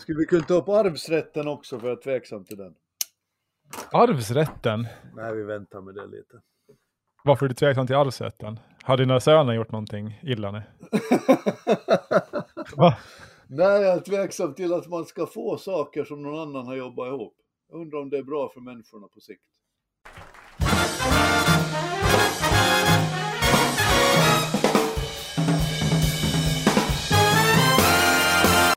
Skulle vi kunna ta upp arvsrätten också för jag är tveksam till den? Arvsrätten? Nej, vi väntar med det lite. Varför är du tveksam till arvsrätten? Har dina söner gjort någonting illa nu? Va? Nej, jag är tveksam till att man ska få saker som någon annan har jobbat ihop. Jag undrar om det är bra för människorna på sikt.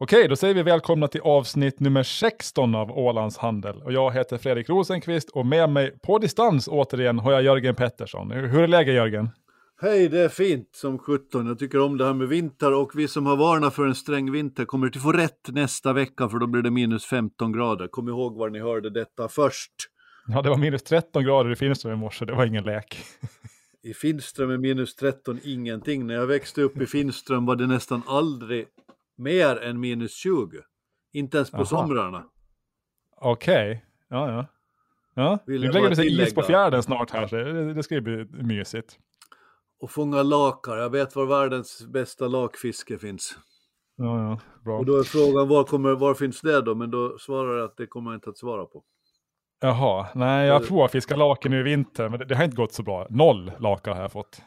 Okej, då säger vi välkomna till avsnitt nummer 16 av Ålands Handel. Och jag heter Fredrik Rosenqvist och med mig på distans återigen har jag Jörgen Pettersson. Hur är läget Jörgen? Hej, det är fint som 17. Jag tycker om det här med vinter och vi som har varnat för en sträng vinter kommer till få rätt nästa vecka för då blir det minus 15 grader. Kom ihåg var ni hörde detta först. Ja, det var minus 13 grader i Finström i morse, det var ingen lek. I Finström är minus 13 ingenting. När jag växte upp i Finström var det nästan aldrig mer än minus 20. Inte ens på Aha. somrarna. Okej, ja ja. Ja, Vill nu lägger det sig is på fjärden snart här, så det, det ska ju bli mysigt. Och fånga lakar. Jag vet var världens bästa lakfiske finns. Ja, ja, bra. Och då är frågan var, kommer, var finns det då? Men då svarar jag att det kommer jag inte att svara på. Jaha, nej jag har provat att fiska laken nu i vinter, men det, det har inte gått så bra. Noll lakar har jag fått.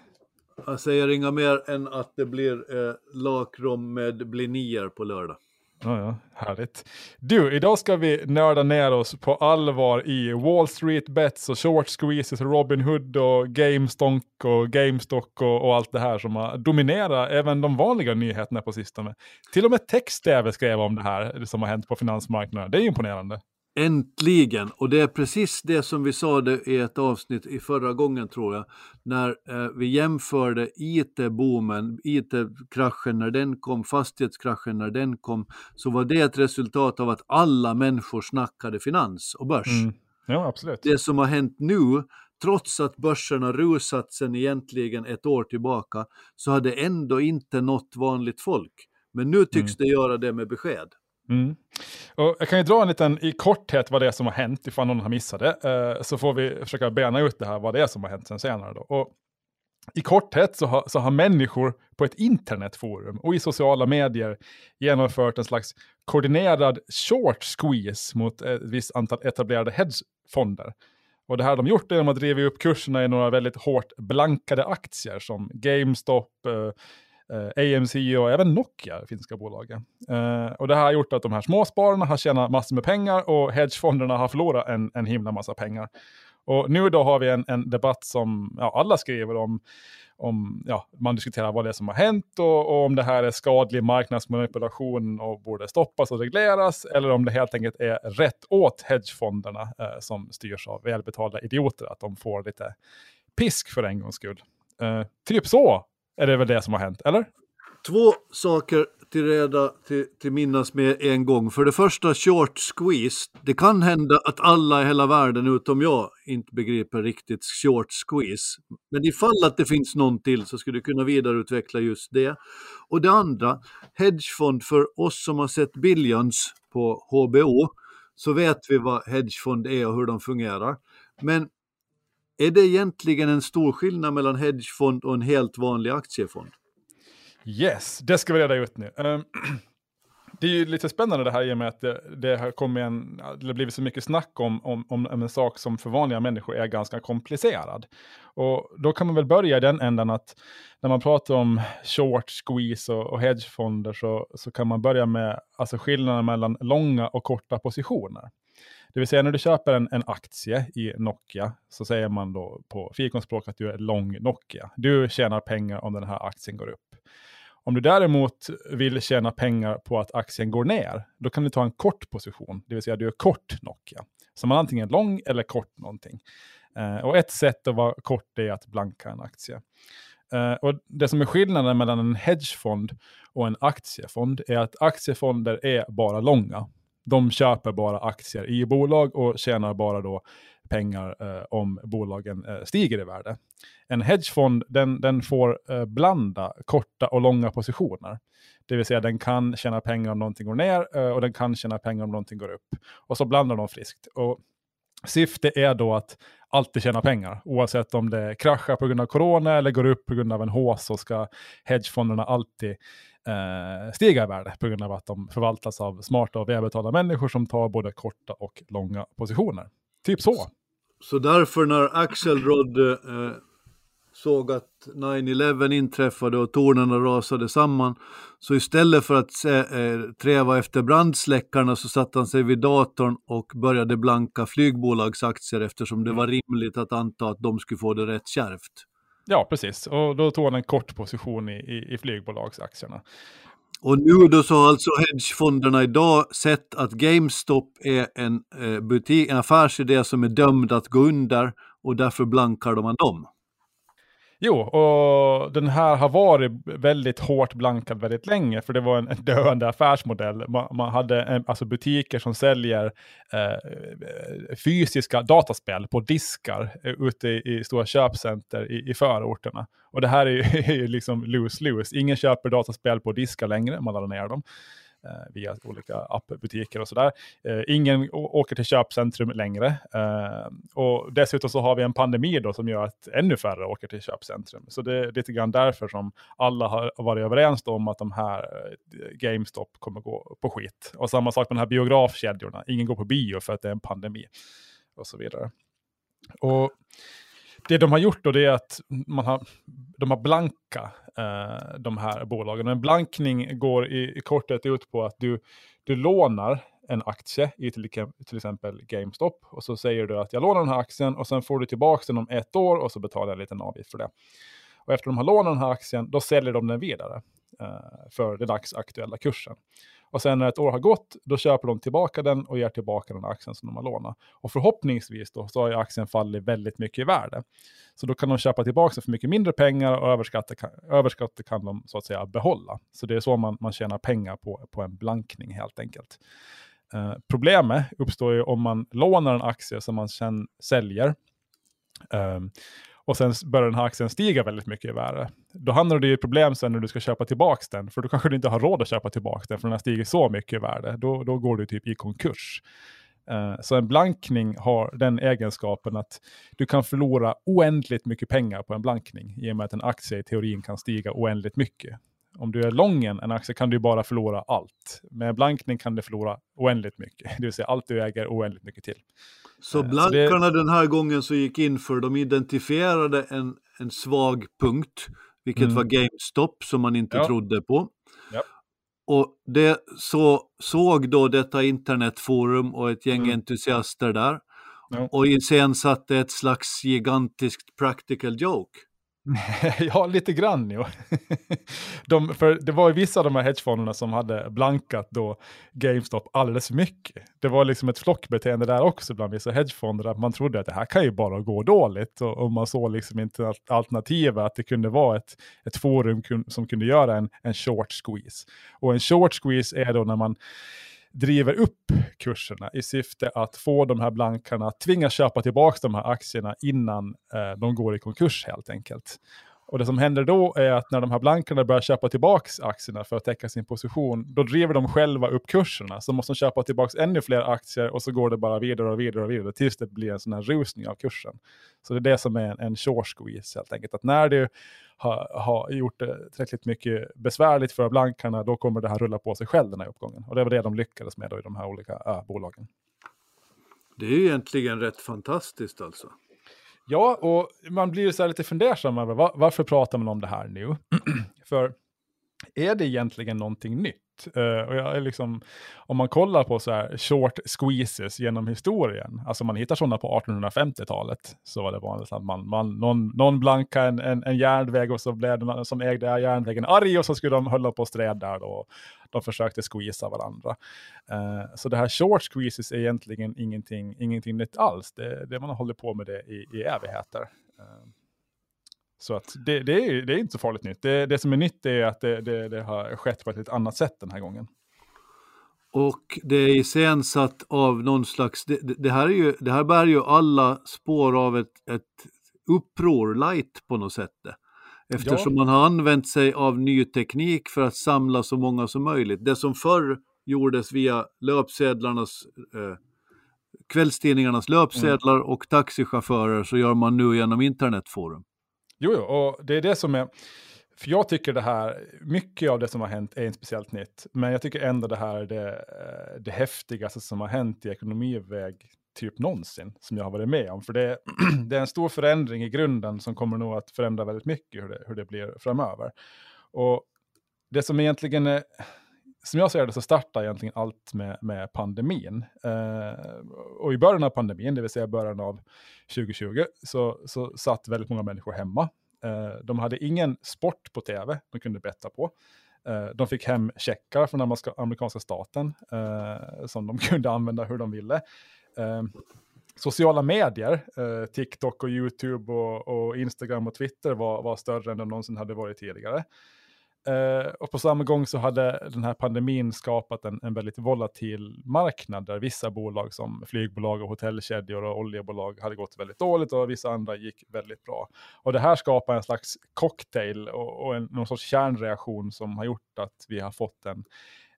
Alltså, jag säger inga mer än att det blir eh, lakrom med blinier på lördag. Ja, ja, härligt. Du, idag ska vi nörda ner oss på allvar i Wall Street Bets och short squeezes och Robin Hood och GameStonk och GameStock och, och allt det här som har dominerat även de vanliga nyheterna på sistone. Till och med text-tv skrev om det här som har hänt på finansmarknaden. Det är imponerande. Äntligen! Och det är precis det som vi sa det i ett avsnitt i förra gången tror jag. När eh, vi jämförde IT-boomen, IT-kraschen när den kom, fastighetskraschen när den kom, så var det ett resultat av att alla människor snackade finans och börs. Mm. Ja, absolut. Det som har hänt nu, trots att börserna rusat sedan egentligen ett år tillbaka, så har det ändå inte nått vanligt folk. Men nu tycks det göra det med besked. Mm. Och jag kan ju dra en liten i korthet vad det är som har hänt ifall någon har missat det. Eh, så får vi försöka bena ut det här vad det är som har hänt sen senare. Då. Och I korthet så har, så har människor på ett internetforum och i sociala medier genomfört en slags koordinerad short squeeze mot ett visst antal etablerade hedgefonder. Och det här har de gjort genom att driva upp kurserna i några väldigt hårt blankade aktier som GameStop, eh, eh, AMC och även Nokia, finska bolagen. Eh, och det här har gjort att de här småspararna har tjänat massor med pengar och hedgefonderna har förlorat en, en himla massa pengar. Och nu då har vi en, en debatt som ja, alla skriver om, om ja, man diskuterar vad det är som har hänt och, och om det här är skadlig marknadsmanipulation och borde stoppas och regleras, eller om det helt enkelt är rätt åt hedgefonderna eh, som styrs av välbetalda idioter, att de får lite pisk för en gångs skull. Eh, typ så är det väl det som har hänt, eller? Två saker till reda till, till minnas med en gång. För det första, short squeeze. Det kan hända att alla i hela världen utom jag inte begriper riktigt short squeeze. Men ifall att det finns någon till så skulle du kunna vidareutveckla just det. Och det andra, hedgefond för oss som har sett Billions på HBO så vet vi vad hedgefond är och hur de fungerar. Men är det egentligen en stor skillnad mellan hedgefond och en helt vanlig aktiefond? Yes, det ska vi reda ut nu. Ehm, det är ju lite spännande det här i och med att det, det har kommit en, det har blivit så mycket snack om, om, om en sak som för vanliga människor är ganska komplicerad. Och då kan man väl börja i den ändan att när man pratar om short squeeze och, och hedgefonder så, så kan man börja med alltså skillnaden mellan långa och korta positioner. Det vill säga när du köper en, en aktie i Nokia så säger man då på fikonspråk att du är lång Nokia. Du tjänar pengar om den här aktien går upp. Om du däremot vill tjäna pengar på att aktien går ner, då kan du ta en kort position, det vill säga du är kort Nokia. Så man är antingen lång eller kort någonting. Eh, och ett sätt att vara kort är att blanka en aktie. Eh, och det som är skillnaden mellan en hedgefond och en aktiefond är att aktiefonder är bara långa. De köper bara aktier i bolag och tjänar bara då pengar eh, om bolagen eh, stiger i värde. En hedgefond den, den får eh, blanda korta och långa positioner. Det vill säga den kan tjäna pengar om någonting går ner eh, och den kan tjäna pengar om någonting går upp. Och så blandar de friskt. Och syftet är då att alltid tjäna pengar. Oavsett om det kraschar på grund av corona eller går upp på grund av en hås så ska hedgefonderna alltid eh, stiga i värde på grund av att de förvaltas av smarta och välbetalda människor som tar både korta och långa positioner. Typ så. Så därför när Axelrod eh, såg att 9-11 inträffade och tornen rasade samman, så istället för att se, eh, träva efter brandsläckarna så satte han sig vid datorn och började blanka flygbolagsaktier eftersom det var rimligt att anta att de skulle få det rätt kärvt. Ja, precis. Och då tog han en kort position i, i, i flygbolagsaktierna. Och nu då så har alltså hedgefonderna idag sett att GameStop är en, eh, butik, en affärsidé som är dömd att gå under och därför blankar de dem. Jo, och den här har varit väldigt hårt blankad väldigt länge, för det var en, döende affärsmodell. Man, man hade en, alltså butiker som säljer eh, eh, fysiska dataspel på diskar eh, ute i, i, stora köpcenter i, i förorterna. Och det här är ju liksom loose-lose, Ingen köper dataspel på diskar längre, man laddar ner dem. Eh, via olika appbutiker och sådär. Eh, ingen åker till köpcentrum längre. Eh, och dessutom så har vi en pandemi då som gör att ännu färre åker till köpcentrum. Så det är lite grann därför som alla har varit överens om att de här eh, GameStop kommer gå på skit. Och samma sak med de här biografkedjorna. Ingen går på bio för att det är en pandemi. Och så vidare. Och det de har gjort då det är att man har, de har blanka eh, de här bolagen. En blankning går i, i korthet ut på att du, du lånar en aktie i till, till exempel GameStop och så säger du att jag lånar den här aktien och sen får du tillbaka den om ett år och så betalar jag en liten avgift för det. Och efter de har lånat den här aktien, då säljer de den vidare eh, för den dagsaktuella kursen. Och sen när ett år har gått, då köper de tillbaka den och ger tillbaka den aktien som de har lånat. Och förhoppningsvis då så har ju aktien fallit väldigt mycket i värde. Så då kan de köpa tillbaka den för mycket mindre pengar och överskattet kan, överskattet kan de så att säga behålla. Så det är så man, man tjänar pengar på, på en blankning helt enkelt. Eh, problemet uppstår ju om man lånar en aktie som man sen säljer. Eh, och sen börjar den här aktien stiga väldigt mycket i värde. Då hamnar du i ett problem sen när du ska köpa tillbaka den, för då kanske du inte har råd att köpa tillbaka den, för den har stigit så mycket i värde. Då, då går du typ i konkurs. Uh, så en blankning har den egenskapen att du kan förlora oändligt mycket pengar på en blankning, i och med att en aktie i teorin kan stiga oändligt mycket. Om du är lången en aktie kan du bara förlora allt. Med en blankning kan du förlora oändligt mycket, det vill säga allt du äger oändligt mycket till. Så blankarna det... den här gången så gick in för, de identifierade en, en svag punkt, vilket mm. var GameStop som man inte ja. trodde på. Ja. Och det så, såg då detta internetforum och ett gäng mm. entusiaster där ja. och iscensatte ett slags gigantiskt practical joke. ja, lite grann jo. de, för det var ju vissa av de här hedgefonderna som hade blankat då GameStop alldeles för mycket. Det var liksom ett flockbeteende där också bland vissa hedgefonder, att man trodde att det här kan ju bara gå dåligt och, och man såg liksom inte alternativet att det kunde vara ett, ett forum kun, som kunde göra en, en short squeeze. Och en short squeeze är då när man driver upp kurserna i syfte att få de här blankarna att tvingas köpa tillbaka de här aktierna innan eh, de går i konkurs helt enkelt. Och det som händer då är att när de här blankarna börjar köpa tillbaka aktierna för att täcka sin position, då driver de själva upp kurserna. Så måste de köpa tillbaka ännu fler aktier och så går det bara vidare och vidare och vidare tills det blir en sån här rusning av kursen. Så det är det som är en, en short squeeze helt enkelt. Att när du har, har gjort det tillräckligt mycket besvärligt för blankarna, då kommer det här rulla på sig själv den här uppgången. Och det var det de lyckades med då i de här olika äh, bolagen. Det är ju egentligen rätt fantastiskt alltså. Ja, och man blir så lite fundersam över var, varför pratar man om det här nu? För är det egentligen någonting nytt? Uh, och jag är liksom, om man kollar på så här short squeezes genom historien, alltså man hittar sådana på 1850-talet, så var det vanligt att man, man, någon, någon blankade en, en, en järnväg och så blev den som ägde järnvägen arg och så skulle de hålla på och sträda. där då. De försökte squeeza varandra. Uh, så det här short squeezes är egentligen ingenting, ingenting nytt alls. Det, det man har hållit på med det i, i evigheter. Uh, så att det, det, är, det är inte så farligt nytt. Det, det som är nytt är att det, det, det har skett på ett lite annat sätt den här gången. Och det är iscensatt av någon slags, det, det, här, är ju, det här bär ju alla spår av ett, ett uppror light på något sätt. Eftersom ja. man har använt sig av ny teknik för att samla så många som möjligt. Det som förr gjordes via löpsedlarnas eh, kvällstidningarnas löpsedlar och taxichaufförer så gör man nu genom internetforum. Jo, jo, och det är det som är... För jag tycker det här, mycket av det som har hänt är inte speciellt nytt. Men jag tycker ändå det här är det, eh, det häftigaste som har hänt i ekonomiväg typ någonsin som jag har varit med om. För det, det är en stor förändring i grunden som kommer nog att förändra väldigt mycket hur det, hur det blir framöver. Och det som egentligen är, som jag ser det så startar egentligen allt med, med pandemin. Eh, och i början av pandemin, det vill säga början av 2020, så, så satt väldigt många människor hemma. Eh, de hade ingen sport på tv de kunde betta på. Eh, de fick hem checkar från amerikanska staten eh, som de kunde använda hur de ville. Eh, sociala medier, eh, TikTok och YouTube och, och, Instagram och Twitter var, var större än de någonsin hade varit tidigare. Eh, och på samma gång så hade den här pandemin skapat en, en väldigt volatil marknad där vissa bolag som flygbolag och hotellkedjor och oljebolag hade gått väldigt dåligt och vissa andra gick väldigt bra. Och det här skapar en slags cocktail och, och en, någon sorts kärnreaktion som har gjort att vi har fått en,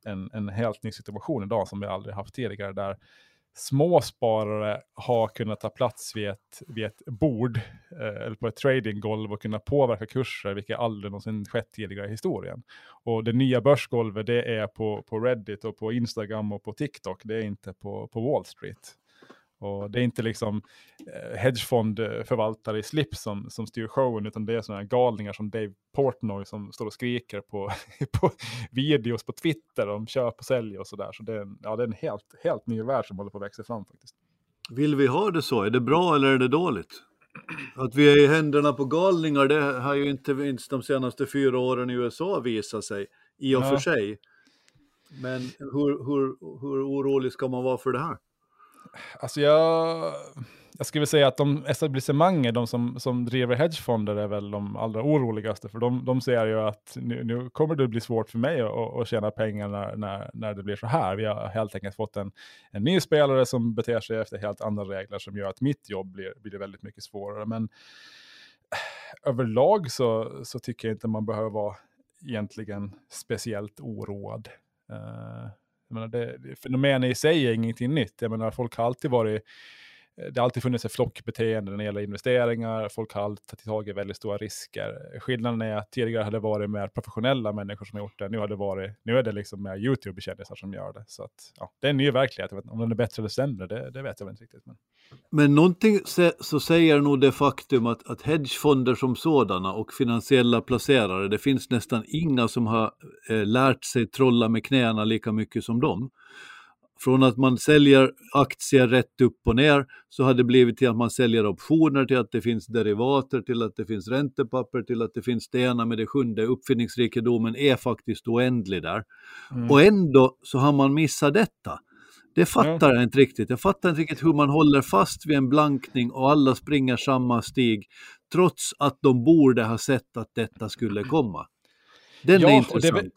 en, en helt ny situation idag som vi aldrig haft tidigare där småsparare har kunnat ta plats vid ett, vid ett bord eh, eller på ett tradinggolv och kunna påverka kurser, vilket aldrig någonsin skett tidigare i historien. Och det nya börsgolvet det är på, på Reddit och på Instagram och på TikTok, det är inte på, på Wall Street. Och det är inte liksom eh, hedgefondförvaltare i slips som, som styr showen, utan det är sådana galningar som Dave Portnoy som står och skriker på, på videos på Twitter om köp och sälj och sådär. Så det är, en, ja, det är en helt, helt ny värld som håller på att växa fram faktiskt. Vill vi ha det så? Är det bra eller är det dåligt? Att vi är i händerna på galningar, det har ju inte minst de senaste fyra åren i USA visat sig, i och ja. för sig. Men hur, hur, hur orolig ska man vara för det här? Alltså jag, jag skulle säga att de etablissemangen, de som, som driver hedgefonder är väl de allra oroligaste. För de, de ser ju att nu, nu kommer det bli svårt för mig att, att tjäna pengar när, när, när det blir så här. Vi har helt enkelt fått en, en ny spelare som beter sig efter helt andra regler som gör att mitt jobb blir, blir väldigt mycket svårare. Men eh, överlag så, så tycker jag inte man behöver vara egentligen speciellt oroad. Uh, jag menar, det, fenomenet i sig är ingenting nytt. Jag menar, folk har alltid varit Eh, det har alltid funnits ett flockbeteende när det gäller investeringar. Folk har alltid tagit tag i väldigt stora risker. Skillnaden är att tidigare hade det varit mer professionella människor som har gjort det. Nu, har det varit, nu är det liksom mer YouTube-kändisar som gör det. Så att, ja, det är en ny verklighet. Om den är bättre eller sämre, det, det vet jag inte riktigt. Men, men någonting så säger nog det faktum att, att hedgefonder som sådana och finansiella placerare, det finns nästan inga som har eh, lärt sig trolla med knäna lika mycket som dem. Från att man säljer aktier rätt upp och ner så har det blivit till att man säljer optioner, till att det finns derivater, till att det finns räntepapper, till att det finns det ena med det sjunde. Uppfinningsrikedomen är faktiskt oändlig där. Mm. Och ändå så har man missat detta. Det fattar ja. jag inte riktigt. Jag fattar inte riktigt hur man håller fast vid en blankning och alla springer samma stig, trots att de borde ha sett att detta skulle komma. Den ja, är intressant.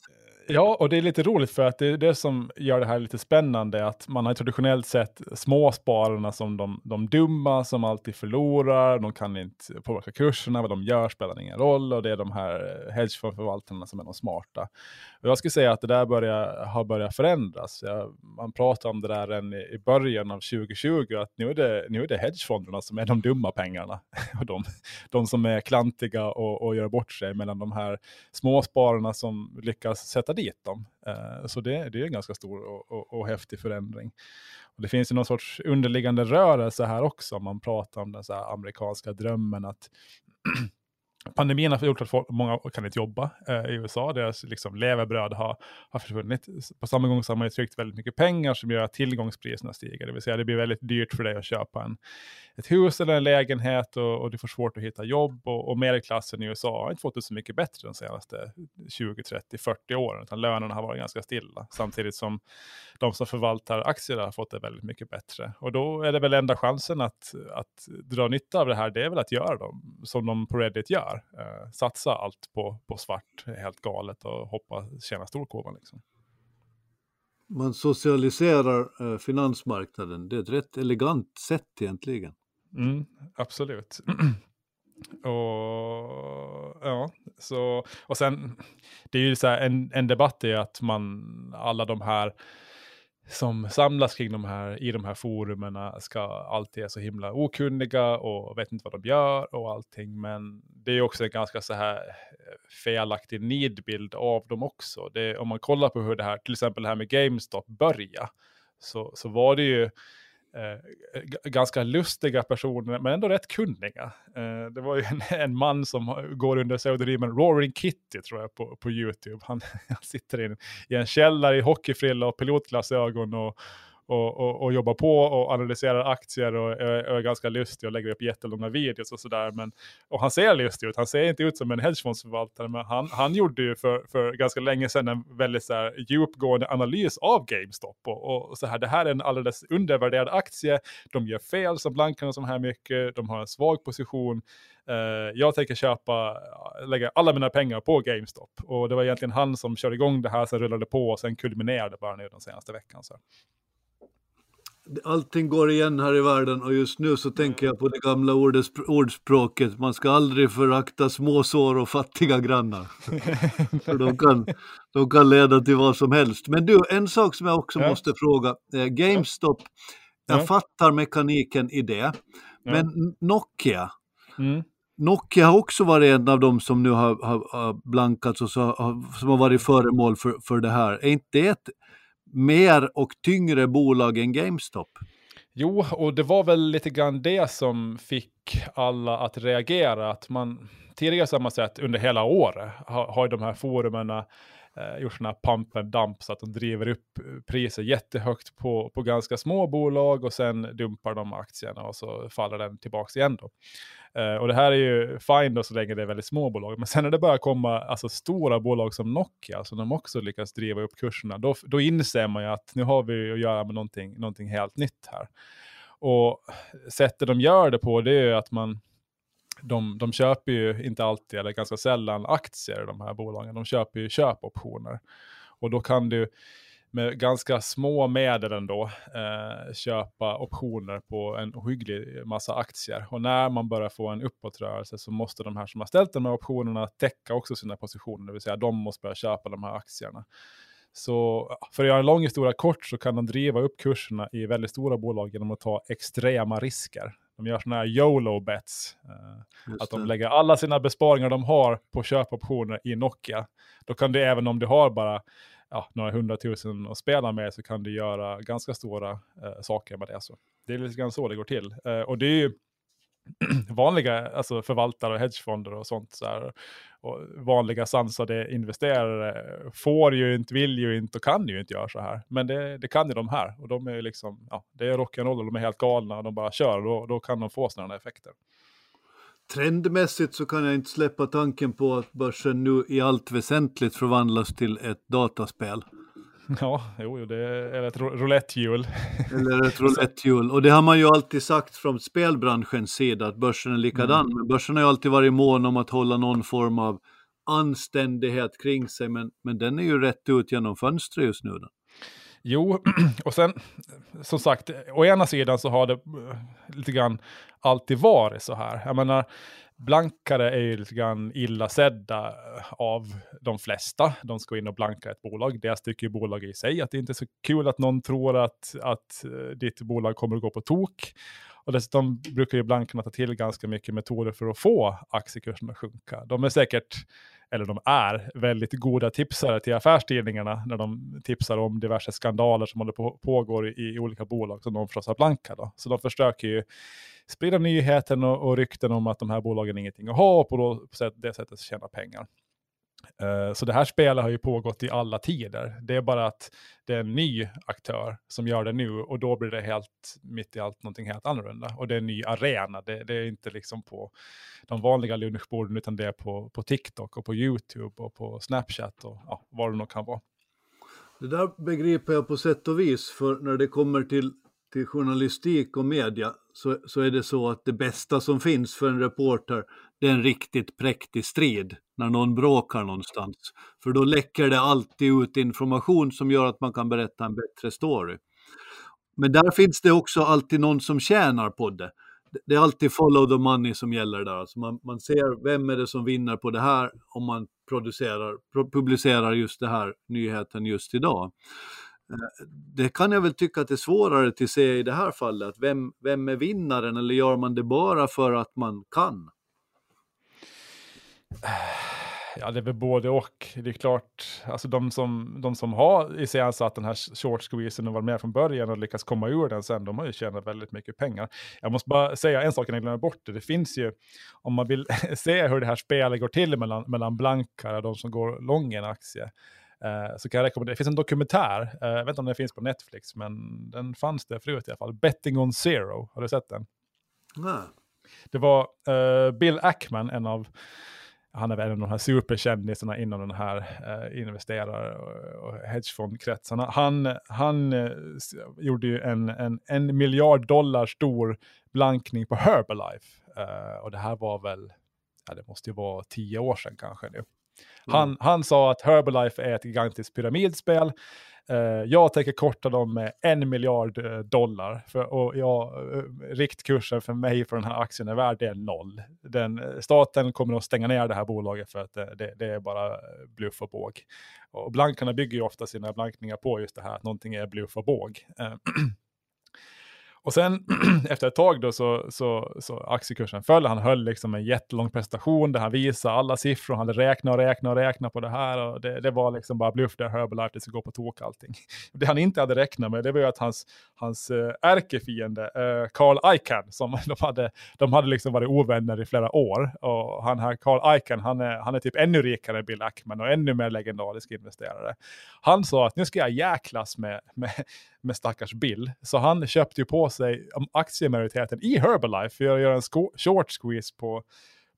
Ja, och det är lite roligt för att det är det som gör det här lite spännande, att man har traditionellt sett småspararna som de, de dumma som alltid förlorar, de kan inte påverka kurserna, vad de gör spelar ingen roll och det är de här hedgefondförvaltarna som är de smarta. Och jag skulle säga att det där börjar, har börjat förändras. Jag, man pratar om det där än i, i början av 2020, att nu är det, nu är det hedgefonderna som är de dumma pengarna. och de, de som är klantiga och, och gör bort sig, medan de här småspararna som lyckas sätta dit dem. Eh, så det, det är en ganska stor och, och, och häftig förändring. Och det finns ju någon sorts underliggande rörelse här också, om man pratar om den så amerikanska drömmen att Pandemin har gjort att många kan inte jobba eh, i USA. Deras liksom, levebröd har, har försvunnit. På samma gång så har man ju tryckt väldigt mycket pengar som gör att tillgångspriserna stiger. Det vill säga det blir väldigt dyrt för dig att köpa en, ett hus eller en lägenhet och, och du får svårt att hitta jobb. Och, och medelklassen i USA har inte fått det så mycket bättre de senaste 20, 30, 40 åren. Utan lönerna har varit ganska stilla. Samtidigt som de som förvaltar aktier har fått det väldigt mycket bättre. Och då är det väl enda chansen att, att dra nytta av det här, det är väl att göra dem som de på Reddit gör. Eh, satsa allt på, på svart helt galet och hoppa tjäna storkovan. Liksom. Man socialiserar eh, finansmarknaden, det är ett rätt elegant sätt egentligen. Mm, absolut. Och ja, så och sen det är ju så här en, en debatt är att man alla de här som samlas kring de här, i de här forumerna äh, ska alltid är så himla okunniga och vet inte vad de gör och allting. Men det är också en ganska så här eh, felaktig nidbild av dem också. Det, om man kollar på hur det här, till exempel det här med GameStop börja, så, så var det ju Eh, ganska lustiga personer, men ändå rätt kunniga. Eh, det var ju en, en, man som går under pseudonymen Roaring Kitty, tror jag, på, på YouTube. Han, han sitter in, i en källare i hockeyfrilla och pilotglasögon och och, och, och jobbar på och analyserar aktier och är, är ganska lustig och lägger upp jättelånga videos och sådär. Och han ser lustig ut, han ser inte ut som en hedgefondsförvaltare, men han, han gjorde ju för, för ganska länge sedan en väldigt så här, djupgående analys av GameStop. Och, och så här, det här är en alldeles undervärderad aktie, de gör fel som blankarna så här mycket, de har en svag position. Uh, jag tänker köpa, lägga alla mina pengar på GameStop. Och det var egentligen han som körde igång det här, sen rullade på och sen kulminerade bara nu den senaste veckan. Så allting går igen här i världen och just nu så tänker jag på det gamla ordspråket, man ska aldrig förakta småsår och fattiga grannar. För de kan, de kan leda till vad som helst. Men du, en sak som jag också ja. måste fråga, eh, GameStop, jag ja. fattar mekaniken i det, men Nokia, mm. Nokia har också varit en av dem som nu har, har, har blankats och så har, som har varit föremål för, för det här. Är inte det ett mer och tyngre bolag än GameStop. Jo, och det var väl lite grann det som fick alla att reagera. Att man tidigare så har man sett under hela året har, har de här forumerna eh, gjort sådana här pump and dump så att de driver upp eh, priser jättehögt på, på ganska små bolag och sen dumpar de aktierna och så faller den tillbaka igen då. Eh, och det här är ju fine då så länge det är väldigt små bolag. Men sen när det börjar komma alltså, stora bolag som Nokia, som de också lyckas driva upp kurserna, då, då inser man ju att nu har vi att göra med någonting, någonting helt nytt här. Och sättet de gör det på, det är ju att man, de, de köper ju inte alltid, eller ganska sällan, aktier, i de här bolagen. De köper ju köpoptioner. Och då kan du med ganska små medel ändå eh, köpa optioner på en ohygglig massa aktier. Och när man börjar få en uppåtrörelse så måste de här som har ställt de här optionerna täcka också sina positioner, det vill säga de måste börja köpa de här aktierna. Så för att göra en lång historia kort så kan de driva upp kurserna i väldigt stora bolag genom att ta extrema risker. De gör sådana här YOLO-bets. Eh, att de lägger alla sina besparingar de har på köpoptioner i Nokia. Då kan du även om du har bara ja, några hundratusen att spela med så kan du göra ganska stora eh, saker med det. Så. Det är lite grann så det går till. Eh, och det är ju vanliga alltså förvaltare och hedgefonder och sånt. Så här, och vanliga sansade investerare får ju inte, vill ju inte och kan ju inte göra så här. Men det, det kan ju de här. Och de är ju liksom, ja, det är rock'n'roll och de är helt galna och de bara kör. Och då, då kan de få sådana effekter. Trendmässigt så kan jag inte släppa tanken på att börsen nu i allt väsentligt förvandlas till ett dataspel. Ja, jo, det är ett roulettehjul. Eller ett roulettehjul. Och det har man ju alltid sagt från spelbranschens sida, att börsen är likadan. Mm. Men börsen har ju alltid varit mån om att hålla någon form av anständighet kring sig, men, men den är ju rätt ut genom fönstret just nu. Då. Jo, och sen som sagt, å ena sidan så har det eh, lite grann alltid varit så här. Jag menar, blankare är ju lite grann illa sedda eh, av de flesta. De ska in och blanka ett bolag. Deras tycker ju bolag i sig att det inte är så kul att någon tror att, att eh, ditt bolag kommer att gå på tok. Och dessutom brukar ju blankarna ta till ganska mycket metoder för att få aktiekursen att sjunka. De är säkert eller de är, väldigt goda tipsare till affärstidningarna när de tipsar om diverse skandaler som håller på pågår i, i olika bolag som de förstås har blanka. Då. Så de försöker ju sprida nyheten och, och rykten om att de här bolagen är ingenting att ha och på det sättet tjäna pengar. Eh, så det här spelet har ju pågått i alla tider. Det är bara att det är en ny aktör som gör det nu och då blir det helt mitt i allt någonting helt annorlunda. Och det är en ny arena. Det, det är inte liksom på de vanliga lunchborden utan det är på, på TikTok och på YouTube och på Snapchat och ja, vad det nog kan vara. Det där begriper jag på sätt och vis, för när det kommer till, till journalistik och media så, så är det så att det bästa som finns för en reporter, det är en riktigt präktig strid när någon bråkar någonstans. För då läcker det alltid ut information som gör att man kan berätta en bättre story. Men där finns det också alltid någon som tjänar på det. Det är alltid follow the money som gäller där. Alltså man, man ser vem är det som vinner på det här om man producerar, publicerar just det här nyheten just idag. Det kan jag väl tycka att det är svårare att se i det här fallet. Vem, vem är vinnaren eller gör man det bara för att man kan? Ja, det är väl både och. Det är klart, alltså de som, de som har iscensatt den här short squeezen och varit med från början och lyckats komma ur den sen, de har ju tjänat väldigt mycket pengar. Jag måste bara säga en sak innan jag glömmer bort det. Det finns ju, om man vill se hur det här spelet går till mellan, mellan blankare och de som går lång i en aktie, eh, så kan jag rekommendera, det finns en dokumentär, eh, jag vet inte om den finns på Netflix, men den fanns där förut i alla fall. Betting on Zero, har du sett den? Nej. Det var eh, Bill Ackman, en av han är väl en av de här superkändisarna inom den här eh, investerare och, och hedgefondkretsarna. Han, han eh, gjorde ju en, en, en miljard dollar stor blankning på Herbalife. Eh, och det här var väl, ja det måste ju vara tio år sedan kanske nu. Mm. Han, mm. han sa att Herbalife är ett gigantiskt pyramidspel. Uh, jag tänker korta dem med en miljard eh, dollar. För, och jag, eh, riktkursen för mig för den här aktien är värd är noll. Den, staten kommer att stänga ner det här bolaget för att det, det är bara bluff och båg. Och blankarna bygger ju ofta sina blankningar på just det här att någonting är bluff och båg. Och sen efter ett tag då så, så, så aktiekursen föll. Han höll liksom en jättelång presentation där han visade alla siffror. Han hade räknat och räknat och räknat på det här. Och det, det var liksom bara bluff där Herbalife, det ska gå på tok allting. Det han inte hade räknat med det var ju att hans, hans eh, ärkefiende uh, Carl Icahn, som de hade, de hade liksom varit ovänner i flera år. Och han här Carl Icahn, han är, han är typ ännu rikare än Bill Ackman och ännu mer legendarisk investerare. Han sa att nu ska jag jäklas med, med, med stackars Bill. Så han köpte ju på sig aktiemajoriteten i Herbalife för att göra en short squeeze på,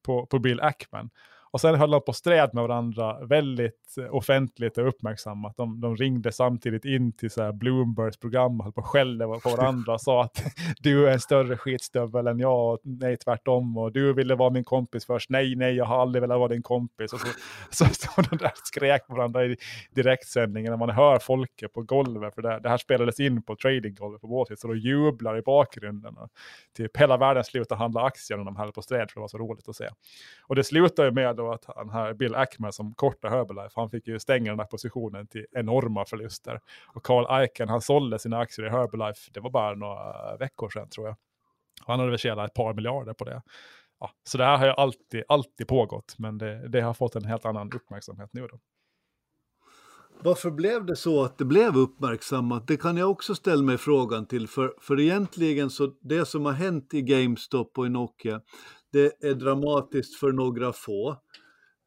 på, på Bill Ackman. Och sen höll de på sträd med varandra väldigt offentligt och uppmärksammat. De, de ringde samtidigt in till så här Bloombergs program och höll på och skällde på varandra och sa att du är en större skitstövel än jag, och nej tvärtom, och du ville vara min kompis först, nej, nej, jag har aldrig velat vara din kompis. Och så, så stod de där och skrek på varandra i direktsändningen när man hör folket på golvet, för det, det här spelades in på tradinggolvet på Wall Street, så de jublar i bakgrunden. Och typ hela världen slutade handla aktier när de höll på sträd, för det var så roligt att se. Och det slutade med då att han här Bill Ackman som korta Herbalife, han fick ju stänga den här positionen till enorma förluster. Och Carl Icahn, han sålde sina aktier i Herbalife, det var bara några veckor sedan tror jag. Han hade väl tjänat ett par miljarder på det. Ja, så det här har ju alltid, alltid pågått, men det, det har fått en helt annan uppmärksamhet nu då. Varför blev det så att det blev uppmärksammat? Det kan jag också ställa mig frågan till. För, för egentligen så det som har hänt i GameStop och i Nokia, det är dramatiskt för några få.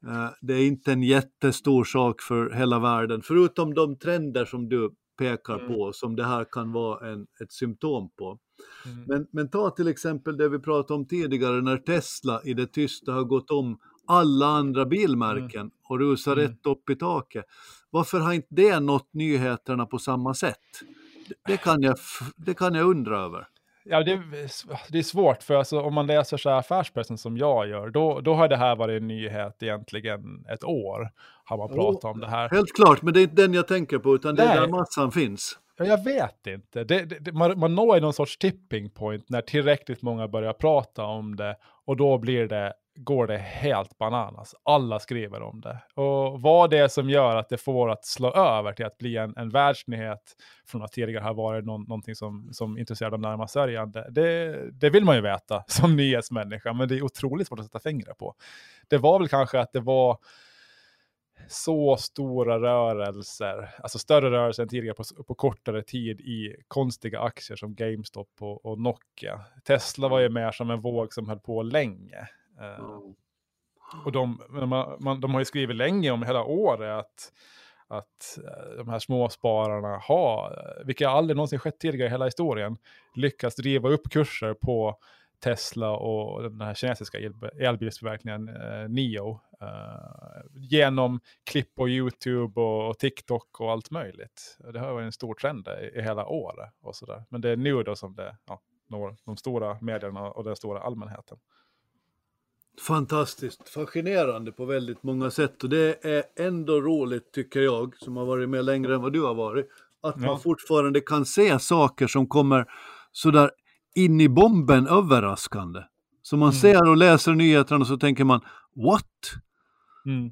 Eh, det är inte en jättestor sak för hela världen, förutom de trender som du pekar mm. på, som det här kan vara en, ett symptom på. Mm. Men, men ta till exempel det vi pratade om tidigare, när Tesla i det tysta har gått om alla andra bilmärken mm. och rusar mm. rätt upp i taket. Varför har inte det nått nyheterna på samma sätt? Det kan jag, det kan jag undra över. Ja, det, det är svårt, för alltså, om man läser så här affärspressen som jag gör, då, då har det här varit en nyhet egentligen ett år. Har man pratat oh, om det här. Helt klart, men det är inte den jag tänker på, utan det är där massan finns. Jag vet inte. Det, det, man, man når någon sorts tipping point när tillräckligt många börjar prata om det och då blir det går det helt bananas. Alla skriver om det. Och vad det är som gör att det får att slå över till att bli en, en världsnyhet från att tidigare ha varit någon, någonting som, som intresserar de närmast sörjande, det, det vill man ju veta som nyhetsmänniska, men det är otroligt svårt att sätta fingret på. Det var väl kanske att det var så stora rörelser, alltså större rörelser än tidigare på, på kortare tid i konstiga aktier som GameStop och, och Nokia. Tesla var ju mer som en våg som höll på länge. Mm. Och de, man, de har ju skrivit länge om hela året att, att eh, de här småspararna har, vilket aldrig någonsin skett tidigare i hela historien, lyckats driva upp kurser på Tesla och den här kinesiska elbilstillverkningen eh, Nio. Eh, genom klipp på YouTube och, och, TikTok och allt möjligt. Det har varit en stor trend i, i hela året. Och så där. Men det är nu då som det ja, når de stora medierna och den stora allmänheten. Fantastiskt, fascinerande på väldigt många sätt och det är ändå roligt tycker jag, som har varit med längre än vad du har varit, att ja. man fortfarande kan se saker som kommer sådär in i bomben överraskande. Så man mm. ser och läser nyheterna och så tänker man, what? Mm.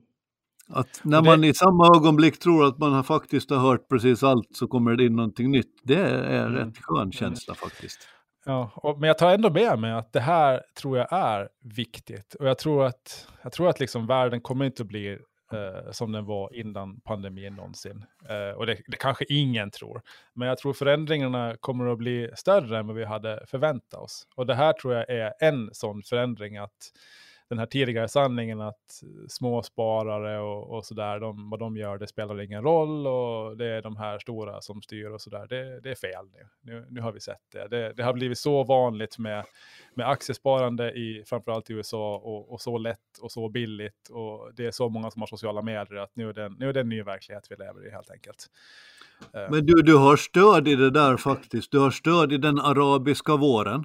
Att när det- man i samma ögonblick tror att man har faktiskt har hört precis allt så kommer det in någonting nytt. Det är en Mm. rätt skön känsla faktiskt. Ja, och, men jag tar ändå med mig att det här tror jag är viktigt. Och jag tror att, jag tror att liksom världen kommer inte att bli eh, som den var innan pandemin någonsin. Eh, och det, det kanske ingen tror. Men jag tror förändringarna kommer att bli större än vad vi hade förväntat oss. Och det här tror jag är en sån förändring att den här tidigare sanningen att småsparare och, och sådär, de, vad de gör, det spelar ingen roll och det är de här stora som styr och sådär, det, det är fel nu. nu. Nu har vi sett det. det. Det har blivit så vanligt med, med aktiesparande i framförallt i USA och, och så lätt och så billigt och det är så många som har sociala medier att nu är det en, nu är det en ny verklighet vi lever i helt enkelt. Eh. Men du, du har stöd i det där faktiskt. Du har stöd i den arabiska våren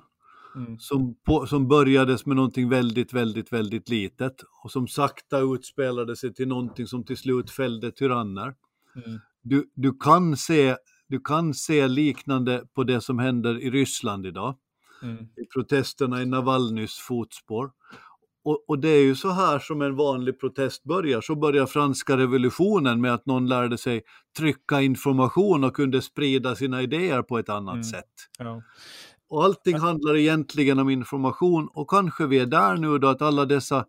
mm, som, på, som börjades med någonting väldigt, väldigt, väldigt litet och som sakta utspelade sig till någonting som till slut fällde tyranner. mm, Du, du, kan se, du kan se liknande på det som händer i Ryssland idag. mm, i protesterna i Navalnys fotspår. Och, och det är ju så här som en vanlig protest börjar. Så börjar franska revolutionen med att någon lärde sig trycka information och kunde sprida sina idéer på ett annat Mm. sätt. ja. Och allting handlar egentligen om information och kanske vi är där nu då att alla dessa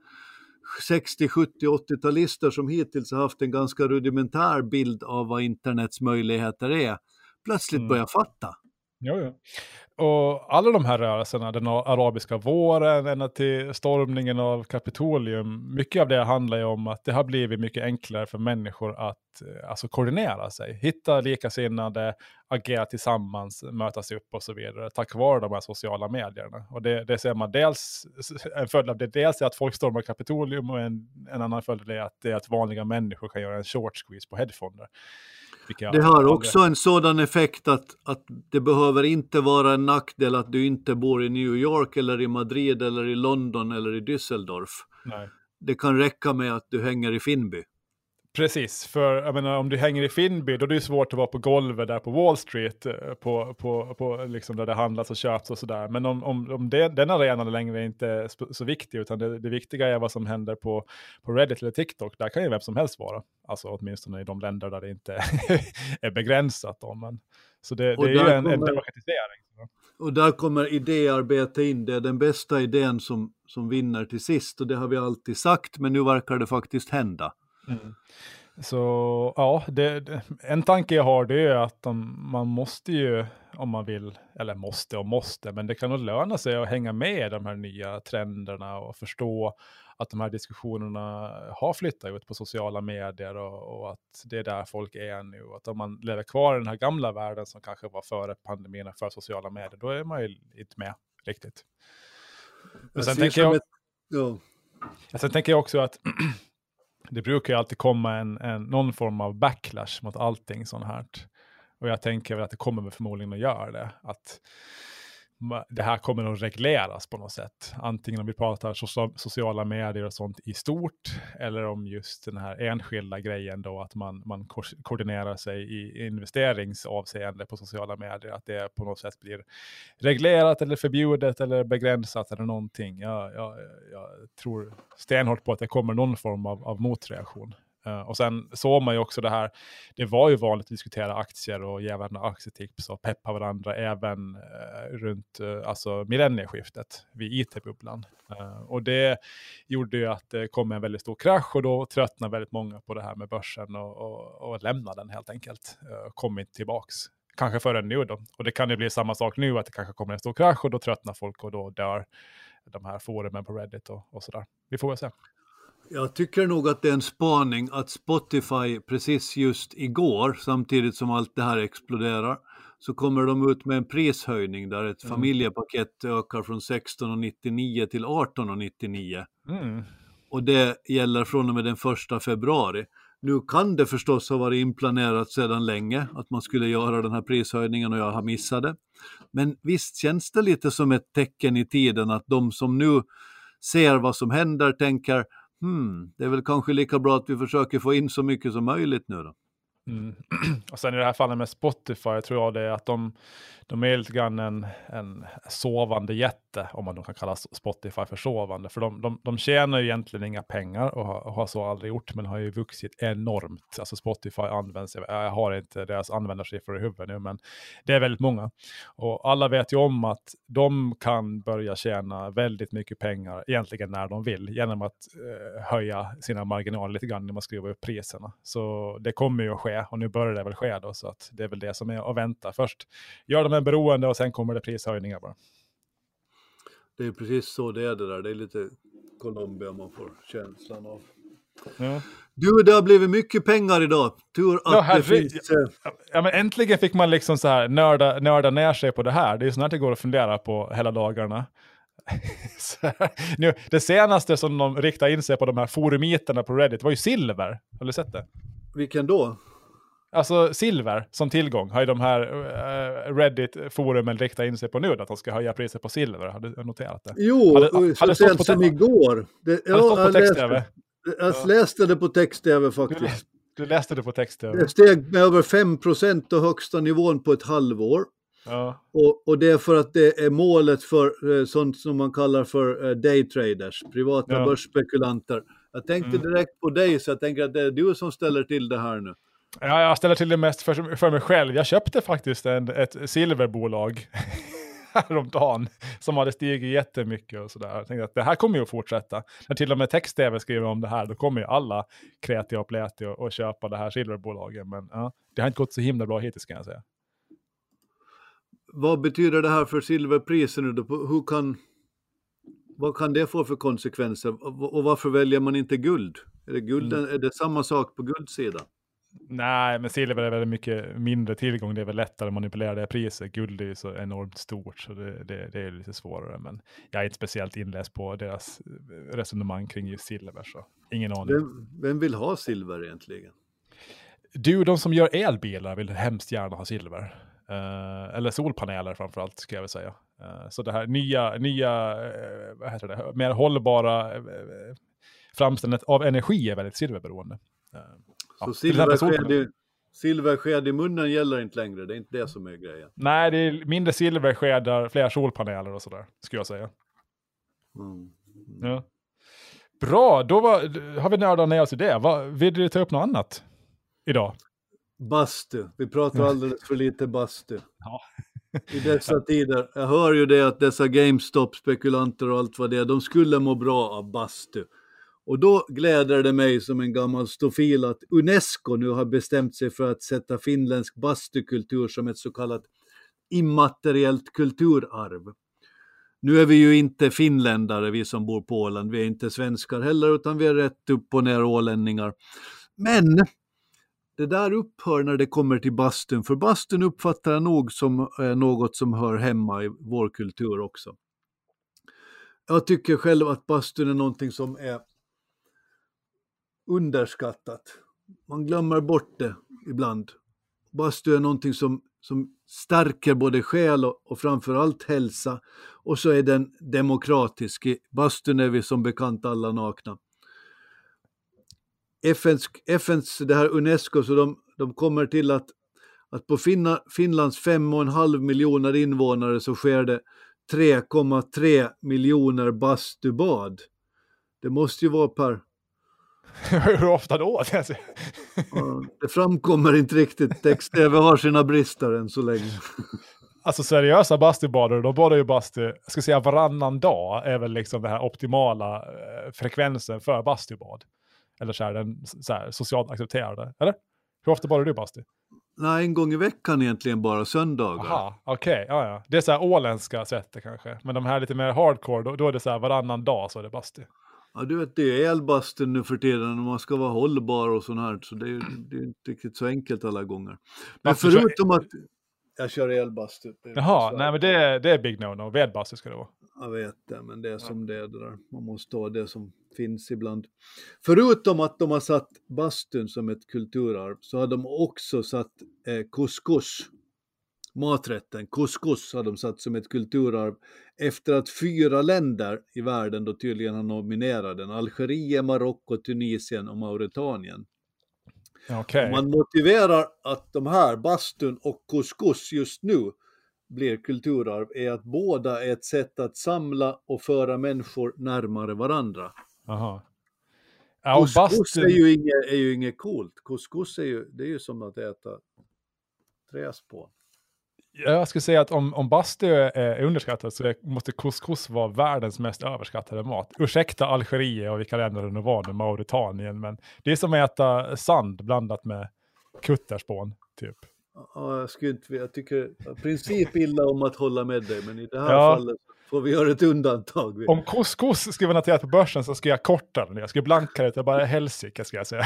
60, 70, 80-talister som hittills har haft en ganska rudimentär bild av vad internets möjligheter är, plötsligt Mm. börjar fatta. Jo, jo. Och alla de här rörelserna, den arabiska våren, ända till stormningen av Kapitolium, mycket av det handlar ju om att det har blivit mycket enklare för människor att eh, alltså, koordinera sig, hitta likasinnade, agera tillsammans, mötas upp och så vidare, tack vare de här sociala medierna. Och det, det ser man dels, en följd av det, dels är att folk stormar Kapitolium och en, en annan följd är att, det är att vanliga människor kan göra en short squeeze på headfonder. Jag Det har också en sådan effekt att, att det behöver inte vara en nackdel att du inte bor i New York eller i Madrid eller i London eller i Düsseldorf. Nej. Det kan räcka med att du hänger i Finnby. Precis, för menar, om du hänger i Finnby då är det svårt att vara på golvet där på Wall Street, eh, på, på, på, liksom där det handlas och köps och sådär. Men om, om, om det, den arenan längre inte är sp- så viktig, utan det, det viktiga är vad som händer på, på Reddit eller TikTok, där kan ju vem som helst vara. Alltså åtminstone i de länder där det inte är begränsat. Då, men, så det, det är ju en, en demokratisering. Och där kommer idéarbete in. Det är den bästa idén som, som vinner till sist. Och det har vi alltid sagt, men nu verkar det faktiskt hända. Mm. Så ja, det, det, en tanke jag har det är att de, man måste ju, om man vill, eller måste och måste, men det kan nog löna sig att hänga med i de här nya trenderna och förstå att de här diskussionerna har flyttat ut på sociala medier och, och att det är där folk är nu. Att om man lever kvar i den här gamla världen som kanske var före pandemin och för sociala medier, då är man ju inte med riktigt. Men sen tänker jag- ett-. Ja, Sen tänker jag också att det brukar ju alltid komma en, en, någon form av backlash mot allting sånt här. Och jag tänker väl att det kommer förmodligen att göra det. Att det här kommer att regleras på något sätt. Antingen om vi pratar sociala medier och sånt i stort. Eller om just den här enskilda grejen då att man, man ko- koordinerar sig i investeringsavseende på sociala medier. Att det på något sätt blir reglerat eller förbjudet eller begränsat eller någonting. Jag, jag, jag tror stenhårt på att det kommer någon form av, av motreaktion. Eh, och sen såg man ju också det här, det var ju vanligt att diskutera aktier och ge varandra aktietips och peppa varandra även eh, runt eh, alltså millennieskiftet vid it-bubblan. Och det gjorde ju att det kom en väldigt stor krasch och då tröttnade väldigt många på det här med börsen och, och, och lämnade den helt enkelt. Kom inte tillbaks. Kanske förrän nu då. Och det kan ju bli samma sak nu, att det kanske kommer en stor krasch och då tröttnar folk och då dör de här forumen på Reddit och, och sådär. Vi får väl se. Jag tycker nog att det är en spaning att Spotify precis just igår, samtidigt som allt det här exploderar, så kommer de ut med en prishöjning där ett Mm. familjepaket ökar från 16,99 till 18,99. Mm. Och det gäller från och med den första februari. Nu kan det förstås ha varit inplanerat sedan länge att man skulle göra den här prishöjningen och jag har missat det. Men visst känns det lite som ett tecken i tiden att de som nu ser vad som händer tänker hmm, det är väl kanske lika bra att vi försöker få in så mycket som möjligt nu då. Mm. Och sen i det här fallet med Spotify tror jag det är att de, de är lite grann en, en sovande jätte, om man då kan kalla Spotify för sovande. För de, de, de tjänar ju egentligen inga pengar och har, och har, så aldrig gjort, men har ju vuxit enormt. Alltså Spotify används, jag har inte deras användarsiffror i huvudet nu, men det är väldigt många. Och alla vet ju om att de kan börja tjäna väldigt mycket pengar, egentligen när de vill, genom att eh, höja sina marginaler lite grann när man skruvar upp priserna. Så det kommer ju att ske, och nu börjar det väl ske då, så att det är väl det som är att vänta. Först gör de beroende och sen kommer det prishöjningar bara. Det är precis så det är det där. Det är lite Colombia man får känslan av. Ja. Du, det har blivit mycket pengar idag. Tur att ja, det finns... Eh, ja, men äntligen fick man liksom så här nörda, nörda ner sig på det här. Det är sånt det går att fundera på hela dagarna. nu, det senaste som de riktade in sig på de här forumiterna på Reddit var ju silver. Har du sett det? Vilken då? Alltså silver som tillgång har ju de här uh, Reddit-forumen riktat in sig på nu, att de ska höja priset på silver. Har du noterat det? Jo, hade, så hade sent som igår. Det, ja, stått på text-tv? Jag läste det på text-tv faktiskt. Du, du, läste det på text-tv? Det steg med över 5 procent och högsta nivån på ett halvår. Ja. Och, och, det är för att det är målet för eh, sånt som man kallar för eh, daytraders, privata ja. börsspekulanter. Jag tänkte mm. direkt på dig, så jag tänker att det är du som ställer till det här nu. Ja, jag ställer till det mest för, för mig själv. Jag köpte faktiskt en, ett silverbolag häromdagen som hade stigit jättemycket och sådär. Jag tänkte att det här kommer ju att fortsätta. När till och med text-tv skriver om det här, då kommer ju alla kreti och pleti och, köpa det här silverbolaget. Men ja, det har inte gått så himla bra hittills kan jag säga. Vad betyder det här för silverpriset nu då? Hur kan, vad kan det få för konsekvenser? Och varför väljer man inte guld? Är det, gulden, mm. är det samma sak på guldsidan? Nej, men silver är väldigt mycket mindre tillgång. Det är väl lättare att manipulera det priset. Guld är ju så enormt stort så det, det, det, är lite svårare. Men jag är inte speciellt inläst på deras resonemang kring just silver. Så ingen aning. Vem, vem vill ha silver egentligen? Du, de som gör elbilar vill hemskt gärna ha silver. Uh, eller solpaneler framförallt, ska jag väl säga. Uh, så det här nya, nya uh, vad heter det, mer hållbara framställandet av energi är väldigt silverberoende. Så silversked i, silversked i munnen gäller inte längre, det är inte det som är grejen. Nej, det är mindre silverskedar, fler solpaneler och sådär, skulle jag säga. Mm. Mm. Ja. Bra, då var, har vi nördat ner oss i det. Va, vill du ta upp något annat idag? Bastu, vi pratar alldeles för lite bastu. Ja. I dessa tider. Jag hör ju det att dessa GameStop-spekulanter och allt vad det är, de skulle må bra av bastu. Och då gläder det mig som en gammal stofil att Unesco nu har bestämt sig för att sätta finländsk bastukultur som ett så kallat immateriellt kulturarv. Nu är vi ju inte finländare, vi som bor på Åland, vi är inte svenskar heller, utan vi är rätt upp och ner ålänningar. Men det där upphör när det kommer till bastun, för bastun uppfattar jag nog som eh, något som hör hemma i vår kultur också. Jag tycker själv att bastun är någonting som är underskattat. Man glömmer bort det ibland. Bastu är någonting som, som stärker både själ och, och framförallt hälsa. Och så är den demokratisk. I bastun är vi som bekant alla nakna. FNs, FNs det här Unesco, så de, de kommer till att, att på Finna, Finlands 5,5 miljoner invånare så sker det 3,3 miljoner bastubad. Det måste ju vara per Hur ofta då? det framkommer inte riktigt. Text-tv har sina brister än så länge. Alltså seriösa bastubadare, de badar ju bastu, jag ska säga varannan dag är väl liksom den här optimala eh, frekvensen för bastubad. Eller så är den så här, socialt accepterade, eller? Hur ofta badar du bastu? Nej, en gång i veckan egentligen bara, söndagar. Jaha, okej, okay, ja, ja. Det är så här åländska sättet kanske. Men de här lite mer hardcore, då, då är det så här varannan dag så är det bastu. Ja, du vet, det är elbastun nu för tiden och man ska vara hållbar och sånt här, så det är, det är inte riktigt så enkelt alla gånger. Men förutom att jag kör elbastu. Jaha, nej men det är, det är big no-no, vedbastu ska det vara. Jag vet det, men det är som det är det där. Man måste ta det som finns ibland. Förutom att de har satt bastun som ett kulturarv så har de också satt eh, couscous maträtten couscous har de satt som ett kulturarv efter att fyra länder i världen då tydligen har nominerat den. Algeriet, Marocko, Tunisien och Mauretanien. Okay. Man motiverar att de här, bastun och couscous just nu, blir kulturarv är att båda är ett sätt att samla och föra människor närmare varandra. Aha. Ja, Couscous bastu, är ju inget, är ju inget coolt. Couscous är ju, det är ju som att äta träspån. Jag skulle säga att om, om bastu är, underskattat så är, måste couscous vara världens mest överskattade mat. Ursäkta Algeriet och vilka länder det nu var nu, Mauritanien, men det är som att äta sand blandat med kutterspån, typ. Ja, jag, skulle inte, jag tycker i princip illa om att hålla med dig, men i det här Ja. fallet får vi göra ett undantag. Om couscous skulle vara noterat på börsen så skulle jag korta den. Jag skulle blanka det till bara helsike, ska jag säga.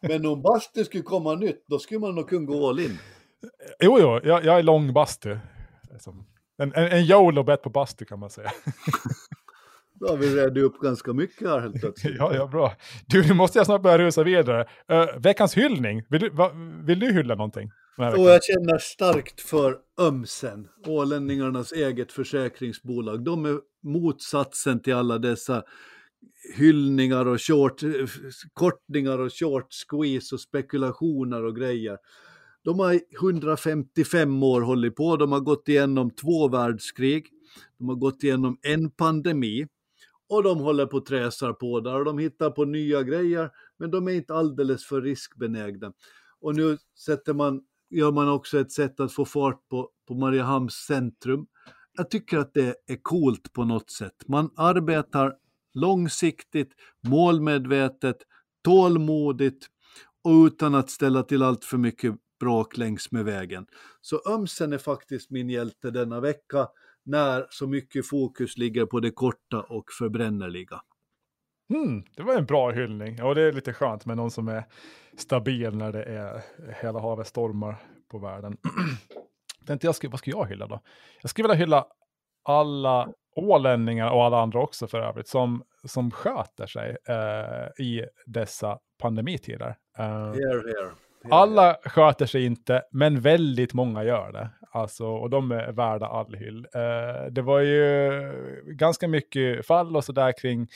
Men om bastu skulle komma nytt, då skulle man nog kunna gå all in. Jo, jo, jag, jag är lång bastu. Som En, en, en YOLO-bet på bastu kan man säga. Då har vi redat upp ganska mycket här helt plötsligt. Ja, ja, bra. Du, nu måste jag snart börja rusa vidare. Uh, veckans hyllning, vill du, va, vill du hylla någonting? Och jag känner starkt för Ömsen, ålänningarnas eget försäkringsbolag. De är motsatsen till alla dessa hyllningar och short, kortningar och short squeeze och spekulationer och grejer. De har i 155 år hållit på, de har gått igenom två världskrig, de har gått igenom en pandemi och de håller på och träsar på där och de hittar på nya grejer, men de är inte alldeles för riskbenägna. Och nu sätter man, gör man också ett sätt att få fart på, på Mariehamns centrum. Jag tycker att det är coolt på något sätt. Man arbetar långsiktigt, målmedvetet, tålmodigt och utan att ställa till allt för mycket bråk längs med vägen. Så Ömsen är faktiskt min hjälte denna vecka när så mycket fokus ligger på det korta och förbrännerliga. Mm, det var en bra hyllning. Och det är lite skönt med någon som är stabil när det är hela havet stormar på världen. Tänkte jag, ska, vad ska jag hylla då? Jag skulle vilja hylla alla ålänningar och alla andra också för övrigt som, som sköter sig eh, i dessa pandemitider. Eh, Here, here alla sköter sig inte, men väldigt många gör det. Alltså, och de är värda all hyll. Uh, det var ju ganska mycket fall och sådär kring,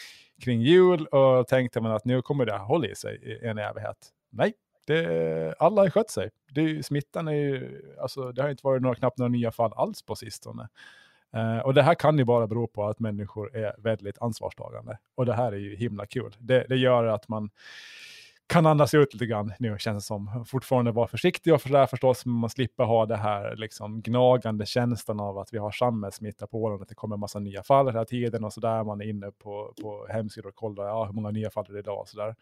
kring jul och tänkte man att nu kommer det hålla i sig i en evighet. Nej, det, alla har skött sig. Det, smittan är ju, alltså, det har inte varit några, knappt några nya fall alls på sistone. Uh, och det här kan ju bara bero på att människor är väldigt ansvarstagande. Och det här är ju himla kul. Det, det gör att man kan andas ut lite grann nu känns det som. Fortfarande vara försiktig och sådär förstås, men man slipper ha det här liksom gnagande känslan av att vi har samhällssmitta på Åland, att det kommer en massa nya fall hela tiden och sådär. Man är inne på, på hemsidor och kollar, ja, hur många nya fall det är idag och sådär.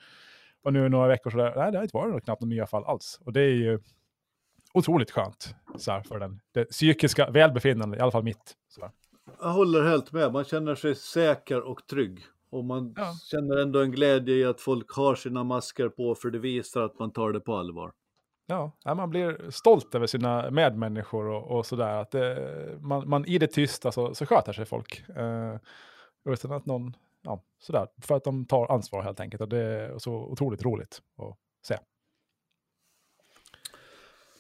Och nu några veckor så där, nej, det har inte varit några- knappt några nya fall alls. Och det är ju otroligt skönt så här, för den, det psykiska välbefinnandet, i alla fall mitt. Så här. Jag håller helt med. Man känner sig säker och trygg. Och man Ja. känner ändå en glädje i att folk har sina masker på för det visar att man tar det på allvar. Ja, man blir stolt över sina medmänniskor och, och sådär. Att det, man, man i det tysta så, så sköter sig folk. Eh, utan att någon, ja, sådär. För att de tar ansvar helt enkelt. Och det är så otroligt roligt att se.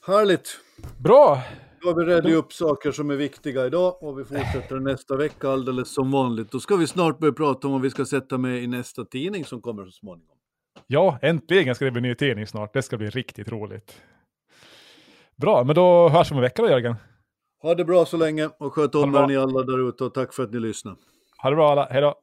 Härligt! Bra! Då har vi redat upp saker som är viktiga idag och vi fortsätter nästa vecka alldeles som vanligt. Då ska vi snart börja prata om vad vi ska sätta med i nästa tidning som kommer så småningom. Ja, äntligen ska det bli ny tidning snart. Det ska bli riktigt roligt. Bra, men då hörs vi om en vecka då Jörgen. Ha det bra så länge och sköt om er ni alla där ute och tack för att ni lyssnade. Ha det bra alla, hej då!